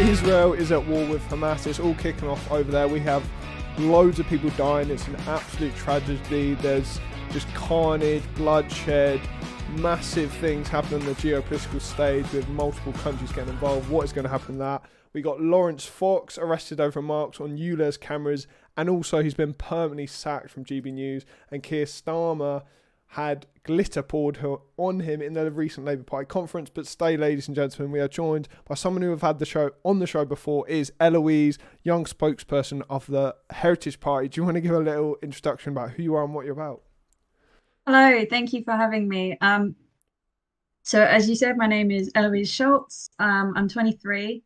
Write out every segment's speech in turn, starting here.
Israel is at war with Hamas. It's all kicking off over there. We have loads of people dying. It's an absolute tragedy. There's just carnage, bloodshed, massive things happening on the geopolitical stage with multiple countries getting involved. What is going to happen that? We got Laurence Fox arrested over remarks on ULEZ cameras, and also he's been permanently sacked from GB News. And Keir Starmer had glitter poured on him in the recent Labour Party conference. But stay, ladies and gentlemen, we are joined by someone who have had the show on the show before. Is Eloise, young spokesperson of the Heritage Party. Do you want to give a little introduction about who you are and what you're about? Hello, thank you for having me. Um, so as you said, my name is Eloise Schultz. Um, I'm 23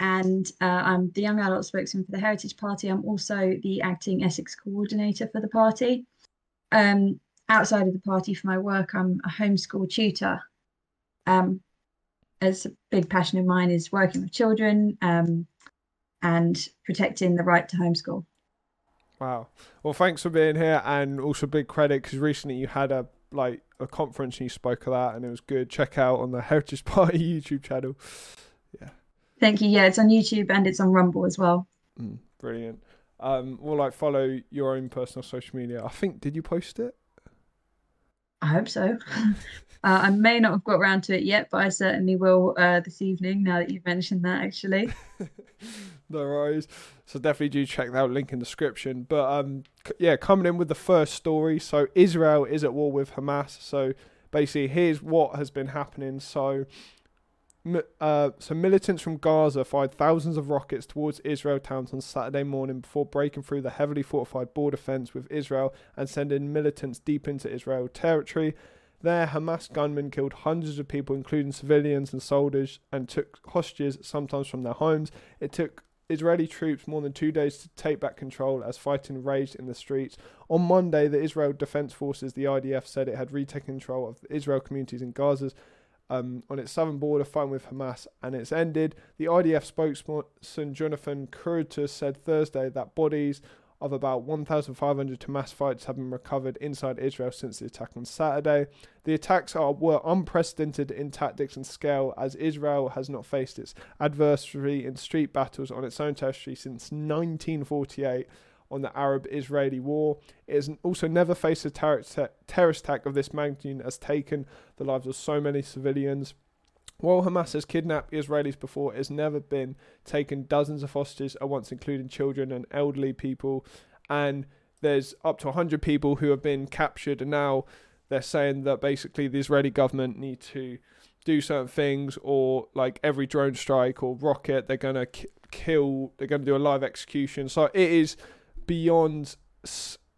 and uh, I'm the young adult spokesman for the Heritage Party. I'm also the acting Essex coordinator for the party. Um, outside of the party for my work, I'm a homeschool tutor. Um, as a big passion of mine is working with children um, and protecting the right to homeschool. Wow. Well, thanks for being here, and also big credit because recently you had a like a conference and you spoke of that, and it was good. Check out on the Heritage Party YouTube channel. Yeah. Thank you. Yeah, it's on YouTube and it's on Rumble as well. Mm, brilliant. Um, we'll like follow your own personal social media. I think did you post it? I hope so. uh, I may not have got around to it yet, but I certainly will uh, this evening. Now that you've mentioned that, actually. no worries. So definitely do check that. Link in the description. But um, yeah, coming in with the first story. So Israel is at war with Hamas. So basically, here's what has been happening. So uh, so militants from Gaza fired thousands of rockets towards Israel towns on Saturday morning before breaking through the heavily fortified border fence with Israel and sending militants deep into Israel territory. There, Hamas gunmen killed hundreds of people, including civilians and soldiers, and took hostages, sometimes from their homes. It took Israeli troops more than two days to take back control as fighting raged in the streets. On Monday, the Israel Defense Forces, the IDF, said it had retaken control of the Israel communities in Gaza's um, on its southern border fighting with Hamas, and it's ended. The IDF spokesperson Jonathan Kurtis said Thursday that bodies of about 1,500 Hamas fighters have been recovered inside Israel since the attack on Saturday. The attacks are, were unprecedented in tactics and scale, as Israel has not faced its adversary in street battles on its own territory since 1948 on the Arab Israeli war. It has also never faced a terrorist attack of this magnitude as taken the lives of so many civilians. While Hamas has kidnapped Israelis before, it has never been taken dozens of hostages at once, including children and elderly people. And there's up to 100 people who have been captured, and now they're saying that basically the Israeli government need to do certain things, or like every drone strike or rocket, they're going to kill, they're going to do a live execution. So it is beyond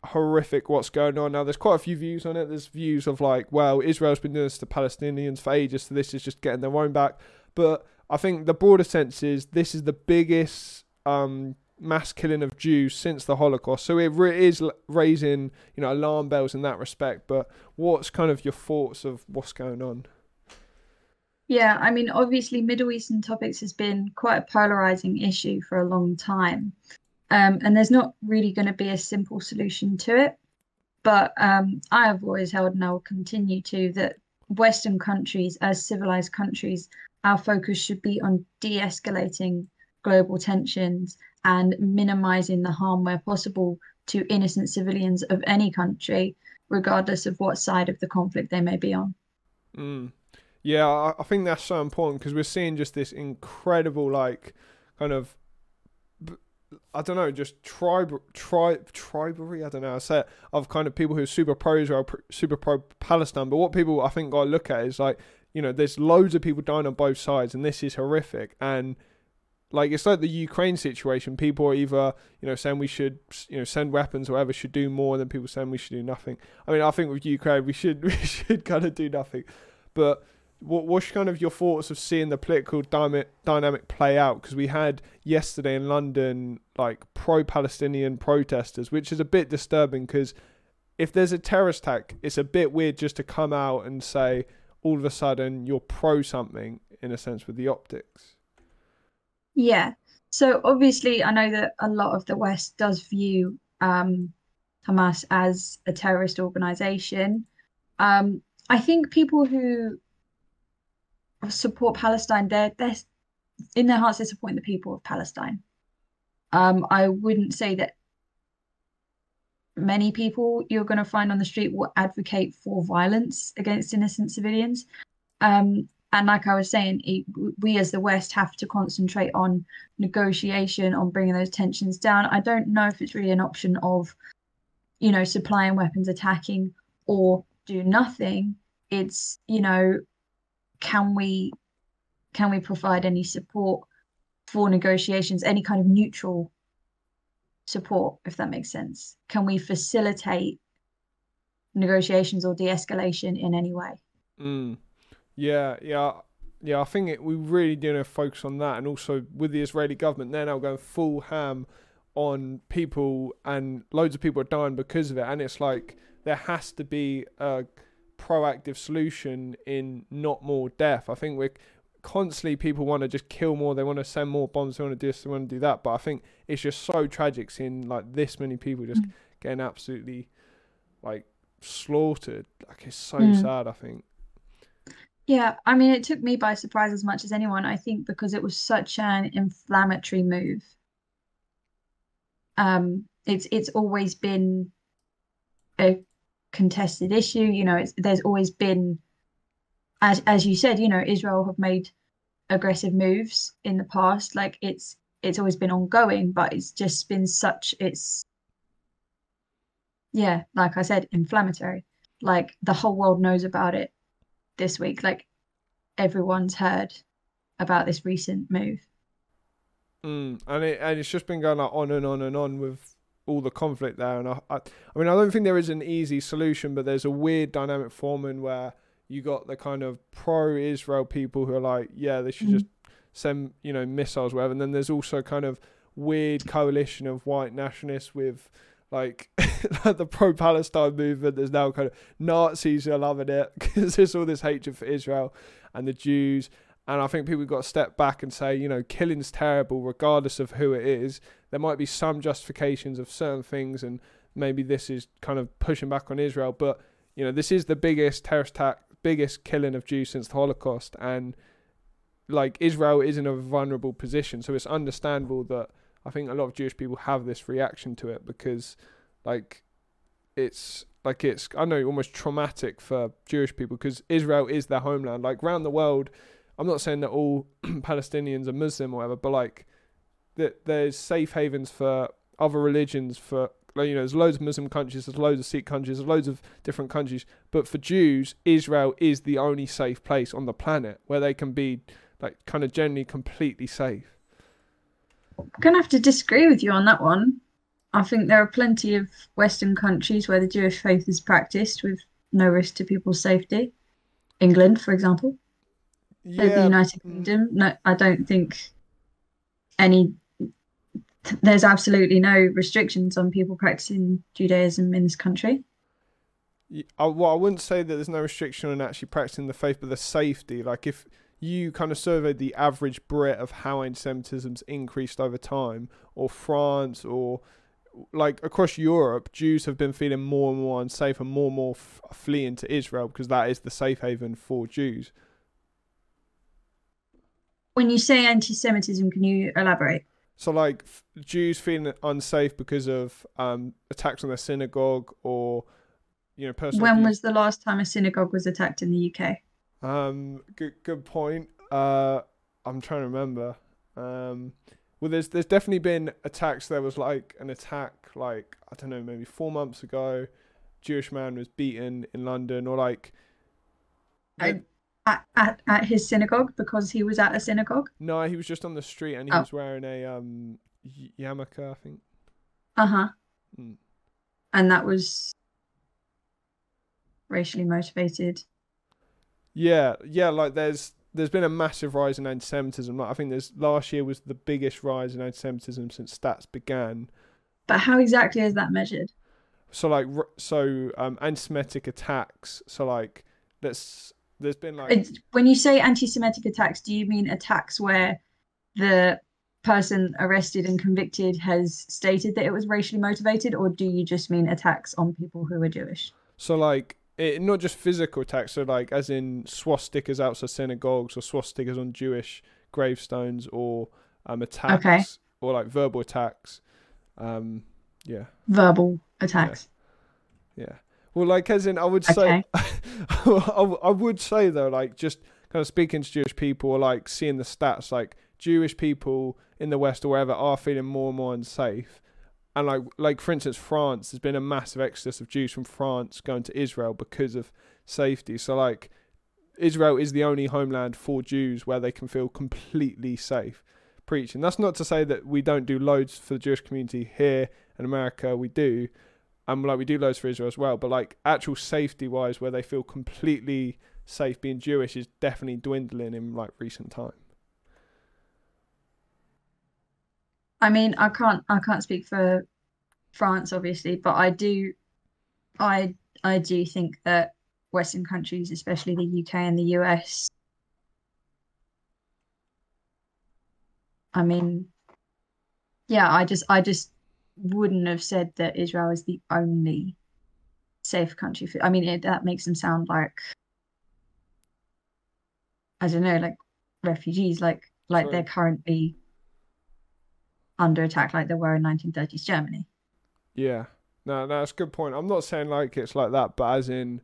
horrific what's going on now. There's quite a few views on it. There's views of like, well, Israel's been doing this to Palestinians for ages, so this is just getting their own back. But I think the broader sense is this is the biggest um, mass killing of Jews since the Holocaust. So it is raising, you know, alarm bells in that respect. But what's kind of your thoughts of what's going on? Yeah, I mean, obviously, Middle Eastern topics has been quite a polarizing issue for a long time. Um, and there's not really going to be a simple solution to it. But um, I have always held, and I will continue to, that Western countries, as civilized countries, our focus should be on de escalating global tensions and minimizing the harm where possible to innocent civilians of any country, regardless of what side of the conflict they may be on. Mm. Yeah, I, I think that's so important because we're seeing just this incredible, like, kind of I don't know, just tribe, tribe, tribery. I don't know. to say it of kind of people who are super pro Israel, super pro Palestine. But what people I think to look at is like, you know, there's loads of people dying on both sides, and this is horrific. And like it's like the Ukraine situation. People are either you know saying we should you know send weapons or whatever, should do more than people saying we should do nothing. I mean, I think with Ukraine we should we should kind of do nothing, but what what's kind of your thoughts of seeing the political dynamic dynamic play out? Because we had yesterday in London like pro-Palestinian protesters, which is a bit disturbing. Because if there's a terrorist attack, it's a bit weird just to come out and say all of a sudden you're pro something in a sense with the optics. Yeah. So obviously, I know that a lot of the West does view um, Hamas as a terrorist organization. Um, I think people who support Palestine, they're they're in their hearts they're supporting the people of Palestine. Um, I wouldn't say that many people you're going to find on the street will advocate for violence against innocent civilians. Um, and like I was saying, it, we as the West have to concentrate on negotiation, on bringing those tensions down. I don't know if it's really an option of, you know, supplying weapons, attacking, or do nothing. It's you know, can we can we provide any support for negotiations, any kind of neutral support, if that makes sense? Can we facilitate negotiations or de-escalation in any way? Mm. Yeah, yeah, yeah. I think it, we really do need to focus on that, and also with the Israeli government, they're now going full ham on people, and loads of people are dying because of it. And it's like there has to be a proactive solution in not more death. I think we're constantly people want to just kill more. They want to send more bombs. They want to do this. They want to do that. But I think it's just so tragic seeing like this many people just mm. getting absolutely like slaughtered. Like it's so mm. sad. I think. Yeah, I mean, it took me by surprise as much as anyone. I think because it was such an inflammatory move. Um, it's it's always been a contested issue. You know, it's there's always been as as you said, you know, Israel have made aggressive moves in the past. Like it's it's always been ongoing, but it's just been such it's yeah, like I said, inflammatory. Like the whole world knows about it this week. Like everyone's heard about this recent move. Mm, and it and it's just been going like on and on and on with all the conflict there. And I, I, I mean, I don't think there is an easy solution, but there's a weird dynamic forming where you got the kind of pro-Israel people who are like, yeah, they should mm. just send you know missiles, whatever. And then there's also kind of weird coalition of white nationalists with like the pro-Palestine movement. There's now kind of Nazis who are loving it because there's all this hatred for Israel and the Jews. And I think people have got to step back and say, you know, killing's terrible, regardless of who it is. There might be some justifications of certain things, and maybe this is kind of pushing back on Israel. But you know, this is the biggest terrorist attack biggest killing of Jews since the Holocaust, and like Israel is in a vulnerable position, so it's understandable that I think a lot of Jewish people have this reaction to it because, like, it's like it's I know almost traumatic for Jewish people because Israel is their homeland. Like around the world, I'm not saying that all Palestinians are Muslim or whatever, but like that there's safe havens for other religions for you know, there's loads of Muslim countries, there's loads of Sikh countries, there's loads of different countries. But for Jews, Israel is the only safe place on the planet where they can be like kind of generally completely safe. I'm gonna have to disagree with you on that one. I think there are plenty of Western countries where the Jewish faith is practiced with no risk to people's safety. England, for example. Yeah. The United mm. Kingdom. No, I don't think any there's absolutely no restrictions on people practicing Judaism in this country. I, uh, well, I wouldn't say that there's no restriction on actually practicing the faith, but the safety. Like if you kind of surveyed the average Brit of how anti-Semitism's increased over time, or France, or like across Europe, Jews have been feeling more and more unsafe and more and more f- fleeing to Israel because that is the safe haven for Jews. When you say anti-Semitism, can you elaborate? So like Jews feeling unsafe because of um, attacks on their synagogue or you know personal. When abuse. was the last time a synagogue was attacked in the UK? Um, good good point. Uh, I'm trying to remember. Um, well, there's there's definitely been attacks. There was like an attack, like I don't know, maybe four months ago. Jewish man was beaten in London, or like. I, at, at, at his synagogue because he was at a synagogue? No, he was just on the street and he oh. was wearing a um yarmulke, I think. Uh huh. Mm. And that was racially motivated. Yeah, yeah. Like there's there's been a massive rise in anti-Semitism. Like I think there's last year was the biggest rise in anti-Semitism since stats began. But how exactly is that measured? So like so um anti-Semitic attacks. So like let's there's been like when you say anti-Semitic attacks, do you mean attacks where the person arrested and convicted has stated that it was racially motivated, or do you just mean attacks on people who are Jewish? So like it, not just physical attacks, so like as in swastikas outside synagogues or swastikas on Jewish gravestones or um, attacks Okay. or like verbal attacks. Um, yeah, Verbal attacks. yeah. Well, like as in, I would say, Okay. I, I would say though, like just kind of speaking to Jewish people or like seeing the stats, like Jewish people in the West or wherever are feeling more and more unsafe. And like, like for instance, France, there's been a massive exodus of Jews from France going to Israel because of safety. So like, Israel is the only homeland for Jews where they can feel completely safe preaching. That's not to say that we don't do loads for the Jewish community here in America. We do, and like we do loads for Israel as well. But like actual safety wise, where they feel completely safe being Jewish is definitely dwindling in like recent time. I mean, I can't I can't speak for France, obviously, but I do I I do think that Western countries, especially the UK and the US, I mean, yeah, I just I just wouldn't have said that Israel is the only safe country for, I mean, it, that makes them sound like I don't know, like refugees, like like they're currently under attack like they were in 1930s Germany. Yeah, no, no, that's a good point. I'm not saying like it's like that, but as in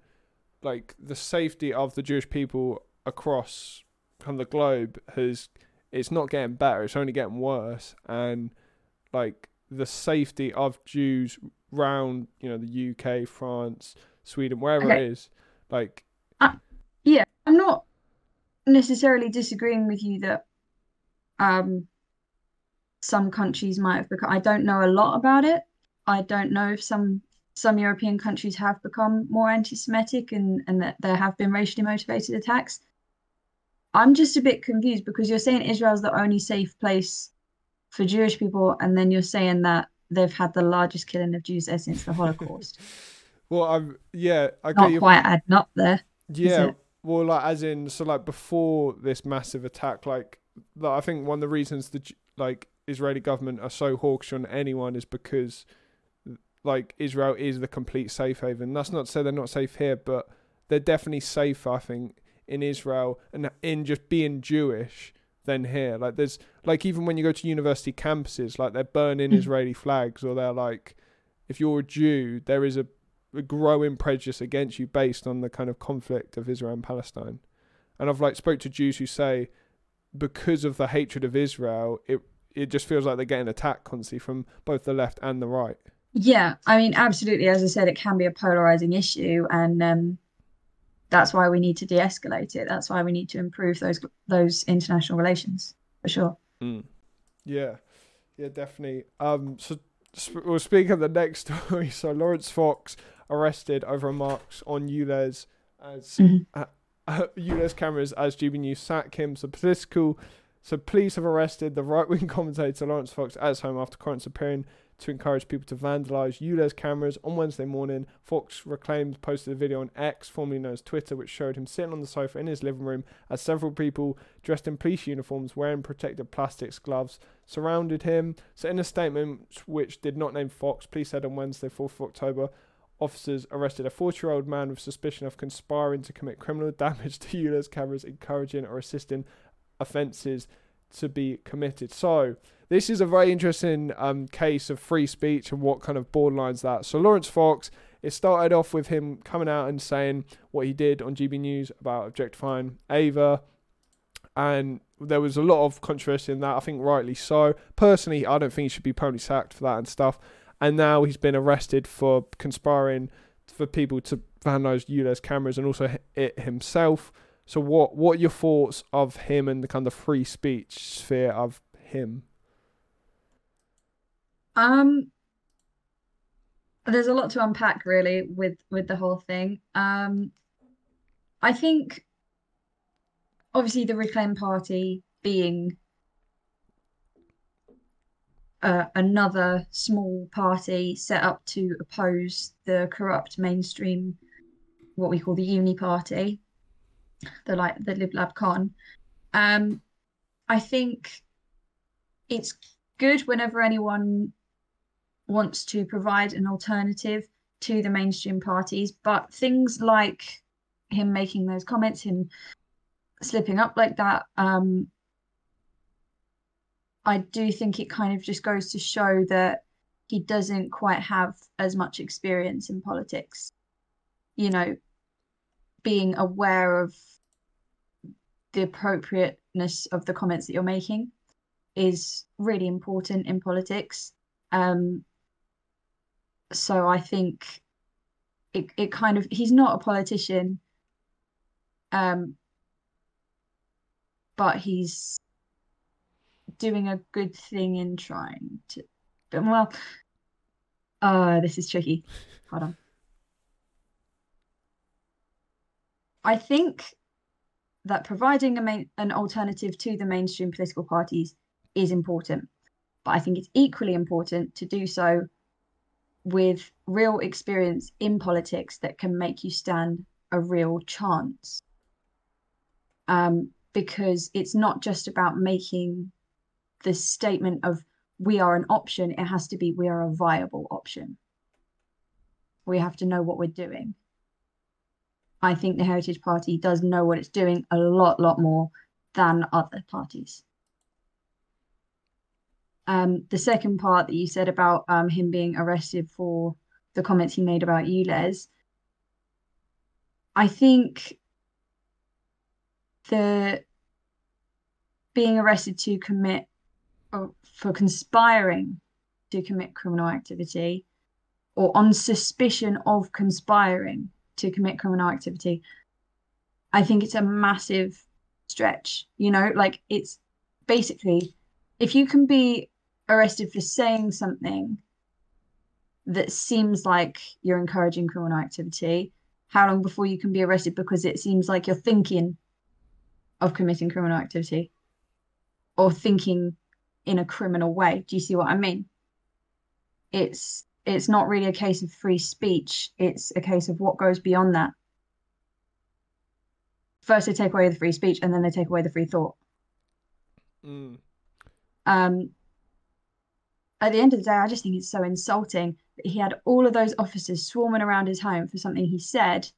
like the safety of the Jewish people across kind of the globe has it's not getting better, it's only getting worse, and like the safety of Jews round you know the UK, France, Sweden, wherever Okay. it is, like Yeah, I'm not necessarily disagreeing with you that um some countries might have become I don't know a lot about it. I don't know if some some European countries have become more anti-Semitic and and that there have been racially motivated attacks. I'm just a bit confused because you're saying Israel's the only safe place for Jewish people, and then you're saying that they've had the largest killing of Jews there since the Holocaust. well, I'm yeah, I get Not your quite adding up there. Yeah, well, like as in, so like before this massive attack, like, like I think one of the reasons the like Israeli government are so hawkish on anyone is because like Israel is the complete safe haven. That's not to say they're not safe here, but they're definitely safer. I think in Israel and in just being Jewish than here. Like there's like even when you go to university campuses, like they're burning Mm. Israeli flags or they're like, if you're a Jew, there is a a growing prejudice against you based on the kind of conflict of Israel and Palestine. And I've like spoke to Jews who say because of the hatred of Israel, it it just feels like they're getting attacked constantly from both the left and the right. Yeah, I mean, absolutely. As I said, it can be a polarizing issue, and um, that's why we need to de-escalate it. That's why we need to improve those those international relations for sure. Mm. Yeah, yeah, definitely. Um, so sp- we'll speak of the next story. So Laurence Fox arrested over remarks on ULEZ as Mhm. uh, uh, ULEZ cameras as GB News sack him. So political. So police have arrested the right-wing commentator Laurence Fox at home after comments appearing to encourage people to vandalise ULEZ cameras on Wednesday morning. Fox reclaimed posted a video on X, formerly known as Twitter, which showed him sitting on the sofa in his living room as several people dressed in police uniforms wearing protective plastics gloves surrounded him. So, in a statement which did not name Fox, police said on Wednesday, 4th of October, officers arrested a 40 year old man with suspicion of conspiring to commit criminal damage to ULEZ cameras, encouraging or assisting offences to be committed. So, this is a very interesting um, case of free speech and what kind of borderlines that. So, Laurence Fox, it started off with him coming out and saying what he did on GB News about objectifying Ava and there was a lot of controversy in that. I think rightly so. Personally, I don't think he should be permanently sacked for that and stuff. And now he's been arrested for conspiring for people to vandalise ULEZ cameras and also it himself. So, what what are your thoughts of him and the kind of free speech sphere of him? Um, there's a lot to unpack really with with the whole thing. Um, I think obviously the Reclaim Party being uh, another small party set up to oppose the corrupt mainstream, what we call the Uni Party, the like the Lib Lab Con. Um, I think it's good whenever anyone wants to provide an alternative to the mainstream parties, but things like him making those comments, him slipping up like that, um, I do think it kind of just goes to show that he doesn't quite have as much experience in politics. You know, being aware of the appropriateness of the comments that you're making is really important in politics. Um, so I think it, it kind of he's not a politician um, but he's doing a good thing in trying to well uh this is tricky hold on i think that providing main, an alternative to the mainstream political parties is important but i think it's equally important to do so with real experience in politics that can make you stand a real chance um, because it's not just about making the statement of we are an option, it has to be we are a viable option. We have to know what we're doing. I think the Heritage Party does know what it's doing a lot, lot more than other parties. Um, the second part that you said about um, him being arrested for the comments he made about ULEZ, I think the being arrested to commit or for conspiring to commit criminal activity or on suspicion of conspiring to commit criminal activity i think it's a massive stretch you know like it's basically if you can be arrested for saying something that seems like you're encouraging criminal activity how long before you can be arrested because it seems like you're thinking of committing criminal activity or thinking in a criminal way. Do you see what I mean? It's it's not really a case of free speech. It's a case of what goes beyond that. First, they take away the free speech, and then they take away the free thought. Mm. Um, at the end of the day, I just think it's so insulting that he had all of those officers swarming around his home for something he said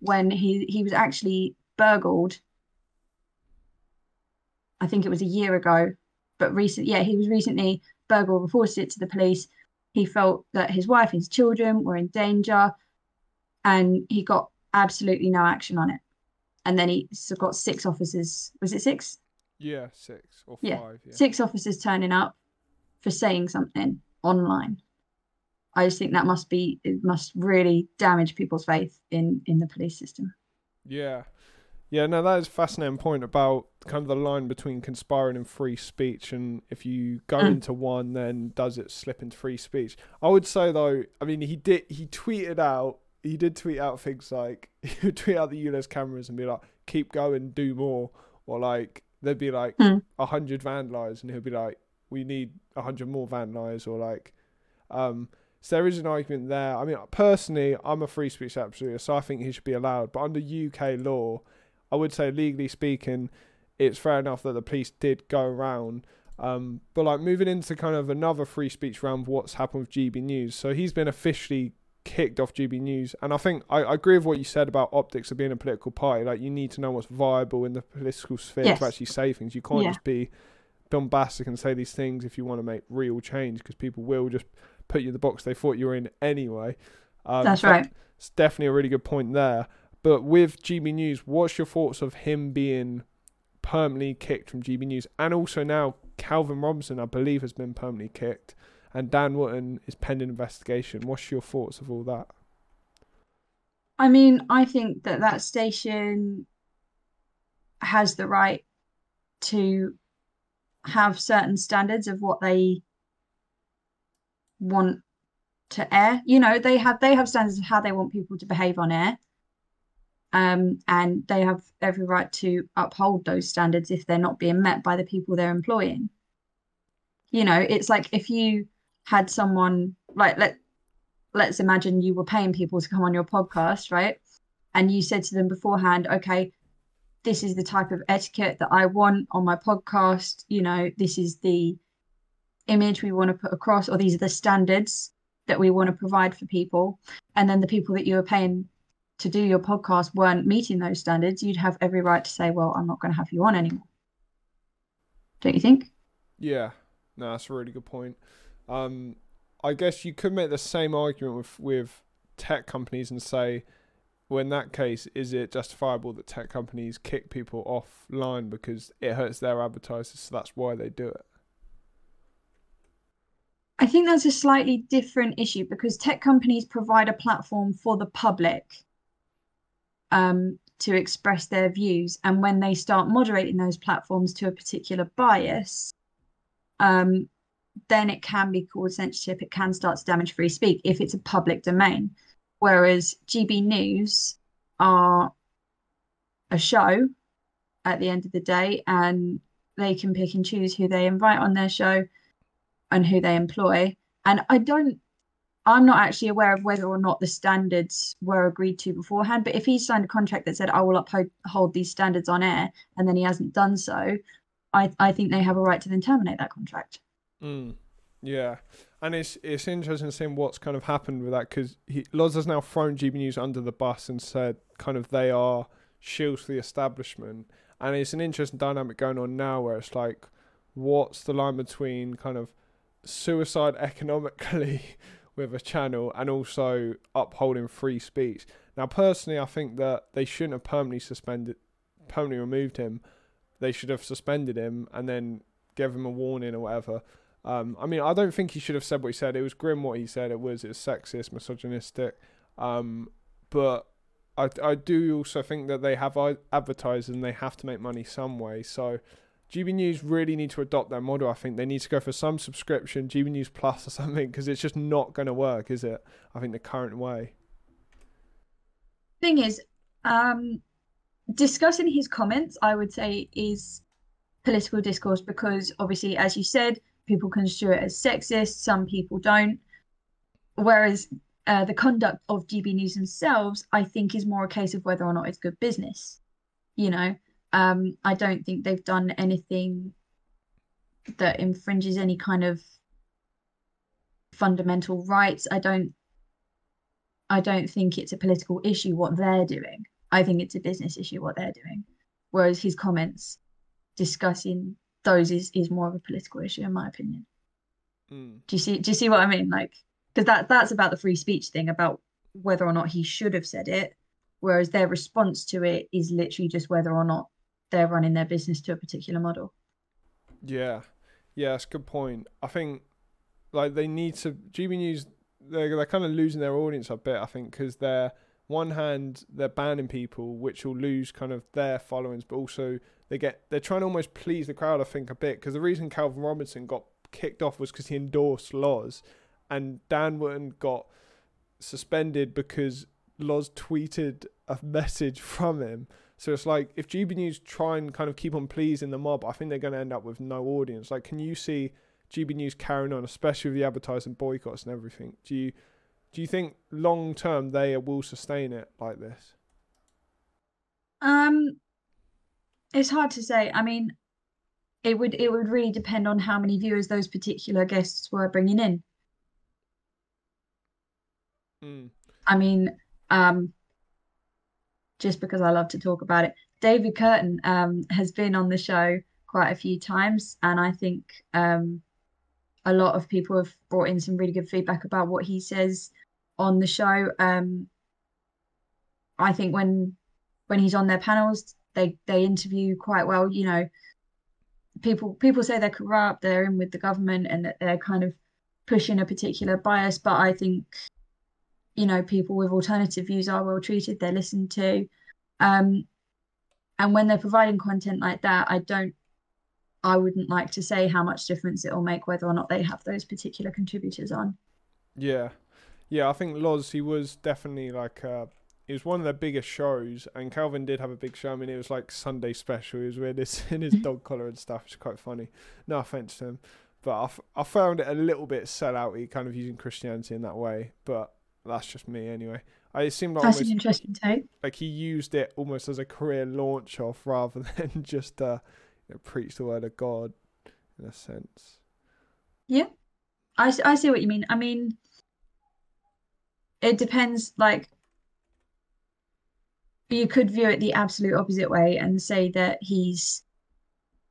when he he was actually burgled I think it was a year ago, but recent, yeah, he was recently burgled, reported it to the police. He felt that his wife and his children were in danger, and he got absolutely no action on it. And then he got six officers. Was it six? Yeah, six or yeah, five. Yeah. Six officers turning up for saying something online. I just think that must be it must really damage people's faith in in the police system. Yeah, yeah, no, that is a fascinating point about kind of the line between conspiring and free speech, and if you go mm. into one, then does it slip into free speech? I would say though, I mean, he did he tweeted out, he did tweet out things like he would tweet out the ULEZ cameras and be like, "Keep going, do more," or like there'd be like hmm. a mm. hundred vandalized, and he'll be like, "We need a hundred more vandalized," or like, um, so there is an argument there. I mean, personally, I'm a free speech absolutist, so I think he should be allowed. But under UK law, I would say legally speaking, it's fair enough that the police did go around. Um, but like moving into kind of another free speech round, what's happened with GB News. So he's been officially kicked off GB News, and I think I, I, agree with what you said about optics of being a political party. Like you need to know what's viable in the political sphere yes. to actually say things. You can't yeah. just be bombastic and say these things if you want to make real change, because people will just put you in the box they thought you were in anyway. Um, That's right. It's definitely a really good point there. But with GB News, what's your thoughts of him being permanently kicked from GB News? And also now Calvin Robinson, I believe, has been permanently kicked, and Dan Wootton is pending investigation. What's your thoughts of all that? I mean, I think that that station has the right to have certain standards of what they want to air. You know, they have they have standards of how they want people to behave on air um, and they have every right to uphold those standards if they're not being met by the people they're employing. You know, it's like if you had someone like let let's imagine you were paying people to come on your podcast, right? And you said to them beforehand, okay, this is the type of etiquette that I want on my podcast. You know, this is the image we want to put across, or these are the standards that we want to provide for people. And then the people that you are paying to do your podcast weren't meeting those standards, you'd have every right to say, well, I'm not going to have you on anymore. Don't you think? Yeah. No, that's a really good point. Um, I guess you could make the same argument with with tech companies and say, well, in that case, is it justifiable that tech companies kick people offline because it hurts their advertisers, so that's why they do it? I think that's a slightly different issue because tech companies provide a platform for the public um, to express their views. And when they start moderating those platforms to a particular bias, um, then it can be called censorship. It can start to damage free speech if it's a public domain. Whereas GB News are a show at the end of the day, and they can pick and choose who they invite on their show and who they employ. And I don't, I'm not actually aware of whether or not the standards were agreed to beforehand. But if he signed a contract that said, I will uphold these standards on air, and then he hasn't done so, I, I think they have a right to then terminate that contract. Mm, yeah. And it's it's interesting seeing what's kind of happened with that because Loz has now thrown GB News under the bus and said kind of they are shields for the establishment. And it's an interesting dynamic going on now where it's like, what's the line between kind of suicide economically with a channel and also upholding free speech. Now, personally, I think that they shouldn't have permanently suspended, permanently removed him. They should have suspended him and then give him a warning or whatever. Um, I mean, I don't think he should have said what he said. It was grim what he said. It was it was sexist, misogynistic. Um, but I I do also think that they have advertisers and they have to make money some way. So GB News really need to adopt that model. I think they need to go for some subscription, GB News Plus or something, because it's just not going to work, is it? I think the current way. Thing is, um, discussing his comments, I would say, is political discourse because obviously, as you said, people construe it as sexist, some people don't. Whereas uh, the conduct of GB News themselves, I think, is more a case of whether or not it's good business. You know, um, I don't think they've done anything that infringes any kind of fundamental rights. I don't I don't think it's a political issue what they're doing. I think it's a business issue what they're doing. Whereas his comments discussing those is, is more of a political issue in my opinion. Mm. Do you see do you see what I mean? Like because that that's about the free speech thing about whether or not he should have said it, whereas their response to it is literally just whether or not they're running their business to a particular model. Yeah, yeah, that's a good point. I think like they need to GB News. They're they're kind of losing their audience a bit. I think because they're one hand they're banning people, which will lose kind of their followings, but also they get they're trying to almost please the crowd. I think a bit because the reason Calvin Robinson got kicked off was because he endorsed Loz, and Dan Wootton got suspended because Loz tweeted a message from him so it's like if GB News try and kind of keep on pleasing the mob, I think they're going to end up with no audience. Like, can you see GB News carrying on, especially with the advertising boycotts and everything? Do you do you think long term they will sustain it like this? Um, it's hard to say. I mean, it would it would really depend on how many viewers those particular guests were bringing in. Mm. I mean, um, just because I love to talk about it. David Kurten um, has been on the show quite a few times, and I think um, a lot of people have brought in some really good feedback about what he says on the show. Um, I think when when he's on their panels, they they interview quite well. You know, people people say they're corrupt, they're in with the government, and that they're kind of pushing a particular bias. But I think you know people with alternative views are well treated they're listened to um, and when they're providing content like that i don't i wouldn't like to say how much difference it will make whether or not they have those particular contributors on yeah yeah i think loz he was definitely like uh it was one of the biggest shows, and Calvin did have a big show. I mean, it was like Sunday special. He was wearing his in his dog collar and stuff. It's quite funny. No offense to him, but I, f- I found it a little bit sellouty, kind of using Christianity in that way. But that's just me anyway. I seemed like that's almost, an interesting take. Like he used it almost as a career launch off rather than just uh, you know, preach the word of God in a sense. Yeah, I I see what you mean. I mean, it depends. Like, you could view it the absolute opposite way and say that he's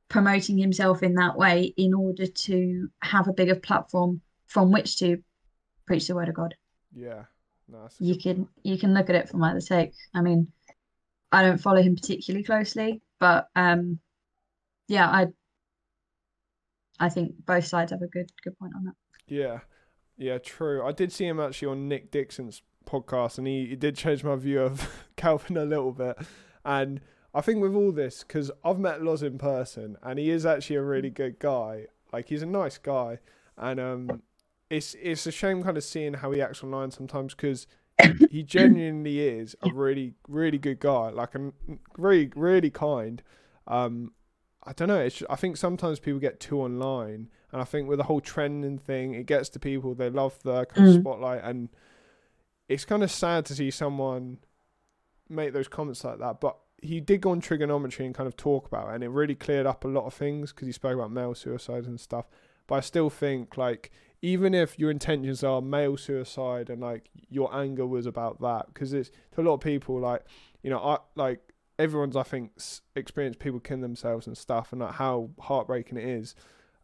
promoting himself in that way in order to have a bigger platform from which to preach the word of God. Yeah. No, you can you can look at it from either take. I mean, I don't follow him particularly closely, but um, yeah, I I think both sides have a good good point on that. Yeah, yeah, true. I did see him actually on Nick Dixon's podcast, and he, he did change my view of Calvin a little bit. And I think with all this, because I've met Loz in person, and he is actually a really good guy. Like he's a nice guy, and um, it's it's a shame kind of seeing how he acts online sometimes because he genuinely is a really really good guy, like a really really kind. Um, I don't know. It's, I think sometimes people get too online, and I think with the whole trending thing, it gets to people. They love the kind of mm. spotlight, and it's kind of sad to see someone make those comments like that. But he did go on Triggernometry and kind of talk about it, and it really cleared up a lot of things because he spoke about male suicides and stuff. But I still think like even if your intentions are male suicide and like your anger was about that because it's to a lot of people like you know i like everyone's i think experienced people killing themselves and stuff and like how heartbreaking it is.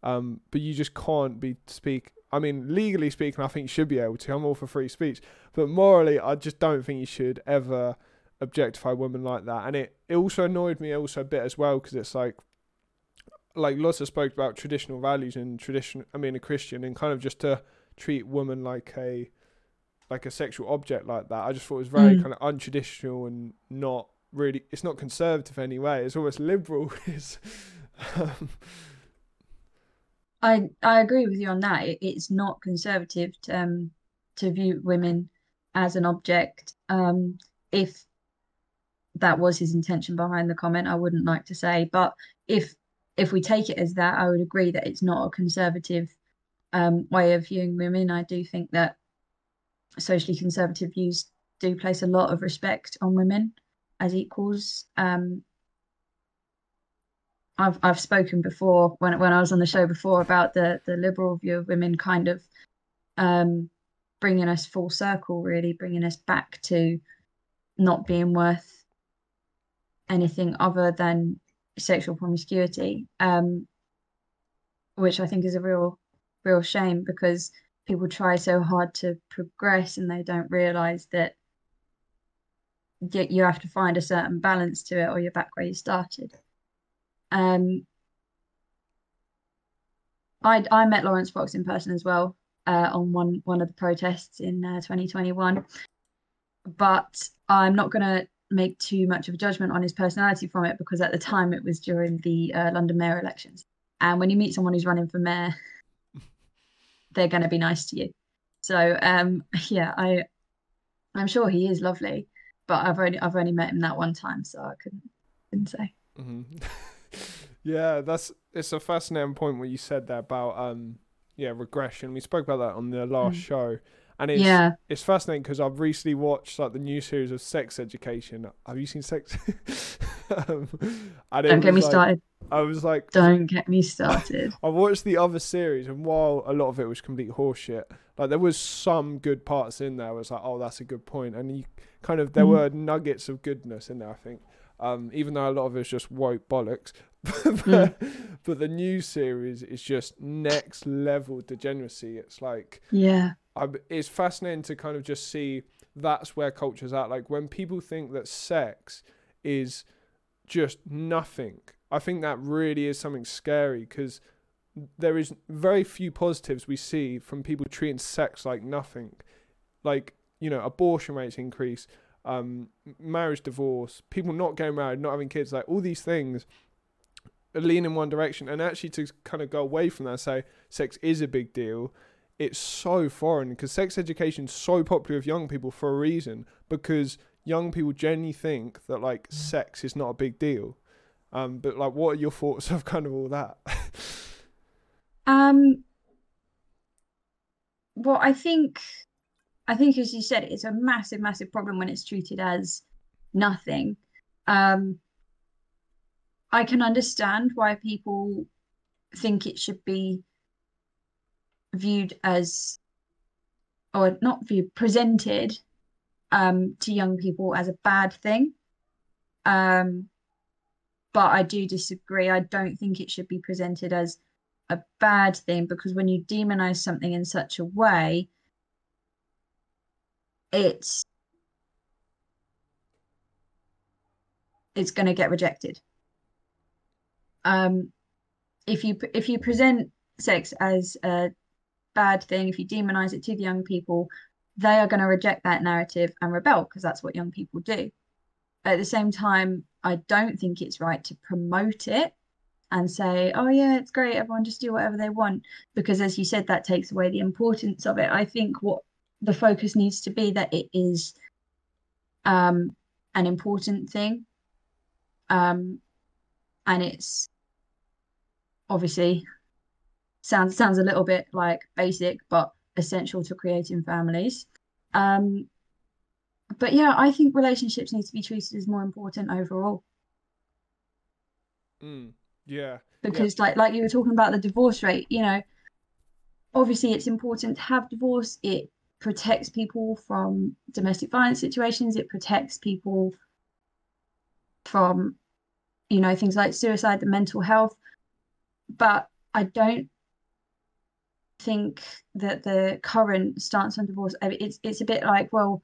Um but you just can't be speak i mean legally speaking i think you should be able to. I'm all for free speech. But morally i just don't think you should ever objectify women like that. And it, it also annoyed me also a bit as well because it's like like Lotta spoke about traditional values and tradition. I mean, a Christian and kind of just to treat women like a like a sexual object like that. I just thought it was very mm. kind of untraditional and not really. It's not conservative anyway. It's almost liberal. it's, um, I I agree with you on that. It, it's not conservative to, um, to view women as an object. Um, if that was his intention behind the comment, I wouldn't like to say. But if if we take it as that, I would agree that it's not a conservative um, way of viewing women. I do think that socially conservative views do place a lot of respect on women as equals. Um, I've I've spoken before when when I was on the show before about the the liberal view of women kind of um, bringing us full circle, really bringing us back to not being worth anything other than sexual promiscuity, um, which I think is a real, real shame because people try so hard to progress and they don't realize that you, have to find a certain balance to it or you're back where you started. Um, I I met Laurence Fox in person as well uh, on one one of the protests in uh, 2021, but I'm not going to make too much of a judgment on his personality from it because at the time it was during the uh, London mayor elections. And when you meet someone who's running for mayor, they're going to be nice to you. So um, yeah, I I'm sure he is lovely, but I've only I've only met him that one time, so I couldn't couldn't say. Mm-hmm. yeah, that's it's a fascinating point what you said there about um yeah regression. We spoke about that on the last mm. show and it's yeah. it's fascinating because I've recently watched like the new series of Sex Education. Have you seen Sex? um, Don't get me like, started. I was like, Don't get me started. I watched the other series, and while a lot of it was complete horseshit, like there was some good parts in there. I was like, oh, that's a good point, and you kind of there mm. were nuggets of goodness in there. I think, um, even though a lot of it was just woke bollocks. but, mm. but the new series is just next level degeneracy. It's like yeah, I, it's fascinating to kind of just see that's where culture's at. Like when people think that sex is just nothing, I think that really is something scary because there is very few positives we see from people treating sex like nothing. Like, you know, abortion rates increase, um, marriage, divorce, people not getting married, not having kids, like all these things lean in one direction. And actually to kind of go away from that say sex is a big deal it's so foreign because sex education is so popular with young people for a reason because young people generally think that like sex is not a big deal. Um, but like, what are your thoughts of kind of all that? um, well, I think, I think as you said, it's a massive, massive problem when it's treated as nothing. Um, I can understand why people think it should be viewed as, or not viewed, presented um, to young people as a bad thing. Um, but I do disagree. I don't think it should be presented as a bad thing because when you demonize something in such a way, it's it's going to get rejected. Um, if you if you present sex as a bad thing, if you demonize it to the young people, they are going to reject that narrative and rebel because that's what young people do. At the same time, I don't think it's right to promote it and say, oh, yeah, it's great, everyone just do whatever they want. Because as you said, that takes away the importance of it. I think what the focus needs to be that it is um, an important thing. Um, and it's obviously sounds sounds a little bit like basic, but essential to creating families. Um, but yeah, I think relationships need to be treated as more important overall. Mm, yeah. Because yeah. like like you were talking about the divorce rate, you know, obviously it's important to have divorce. It protects people from domestic violence situations. It protects people from, you know, things like suicide and mental health. But I don't think that the current stance on divorce it's it's a bit like well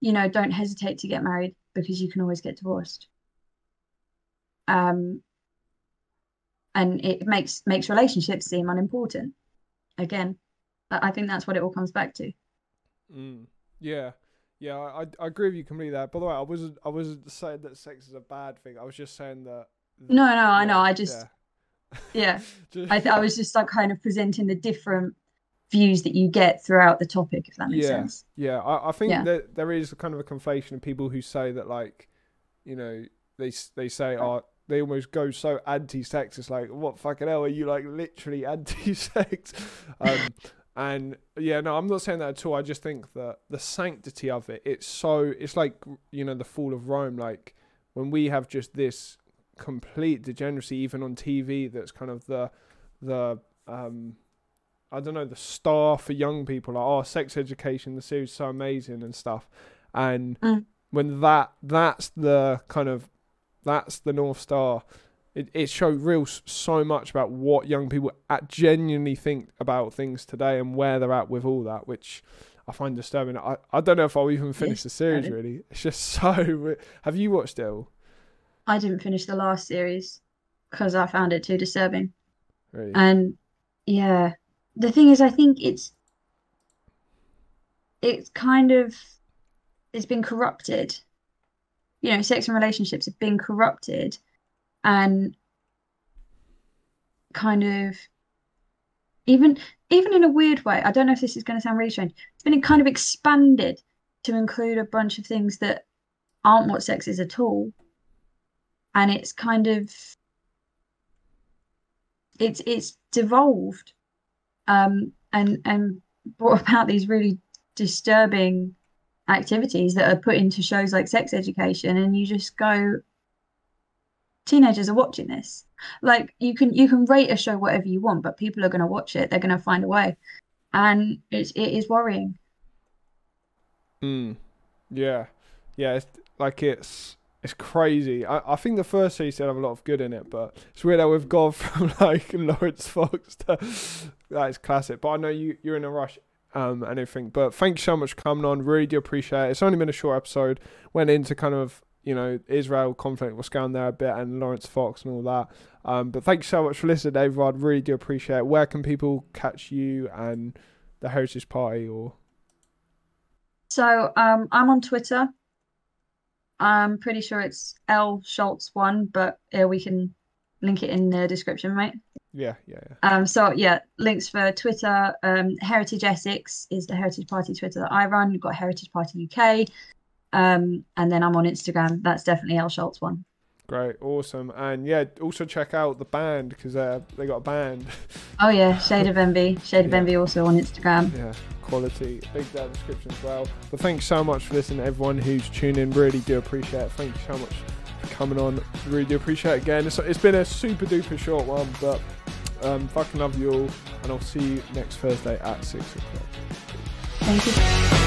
you know don't hesitate to get married because you can always get divorced. Um and it makes makes relationships seem unimportant. Again i think that's what it all comes back to. Mm, yeah. Yeah I, I agree with you completely there. By the way i wasn't i wasn't saying that sex is a bad thing. I was just saying that no no i know. I just yeah yeah. I, th- I was just like kind of presenting the different views that you get throughout the topic if that makes yeah. sense. Yeah I, I think yeah. that there is kind of a conflation of people who say that like you know they they say oh they almost go so anti-sex it's like what fucking hell are you like literally anti-sex? Um and yeah no i'm not saying that at all. I just think that the sanctity of it it's so it's like you know the fall of rome like when we have just this complete degeneracy even on TV that's kind of the the um I don't know the star for young people like oh sex education the series is so amazing and stuff. And mm. when that that's the kind of that's the north star it, it showed real so much about what young people at genuinely think about things today and where they're at with all that which I find disturbing. I, I don't know if I'll even finish the series really. It's just so have you watched it all I didn't finish the last series because I found it too disturbing. Really? And yeah, the thing is, I think it's it's kind of it's been corrupted. You know, sex and relationships have been corrupted, and kind of even even in a weird way. I don't know if this is going to sound really strange. It's been kind of expanded to include a bunch of things that aren't what sex is at all and it's kind of it's it's devolved um, and and brought about these really disturbing activities that are put into shows like sex education and you just go teenagers are watching this. Like you can you can rate a show whatever you want but people are going to watch it. They're going to find a way. And it's it is worrying. Mm. yeah. Yeah it's like it's it's crazy. I, I think the first season have a lot of good in it, but it's weird how we've gone from like Laurence Fox to that is classic. But I know you you're in a rush um and everything. But thanks so much for coming on. Really do appreciate it. It's only been a short episode. Went into kind of you know Israel conflict, what's going there a bit, and Laurence Fox and all that. Um, but thanks so much for listening, everyone. Really do appreciate it. Where can people catch you and the Heritage Party or? So um, I'm on Twitter I'm pretty sure it's L Schultz one, but uh, we can link it in the description, right? Yeah, yeah, yeah. Um, so yeah, links for Twitter. Um, Heritage Essex is the Heritage Party Twitter that I run. You've got Heritage Party UK, um, and then I'm on Instagram. That's definitely L Schultz one. Great, awesome, and yeah, also check out the band because uh, they got a band. Oh yeah, Shade of Envy. Shade yeah. of Envy also on Instagram. Yeah, quality. Link that description as well. But thanks so much for listening, everyone who's tuned in. Really do appreciate it. Thank you so much for coming on. Really do appreciate it again. It's, it's been a super duper short one, but um, fucking love you all, and I'll see you next Thursday at six o'clock. Thank you.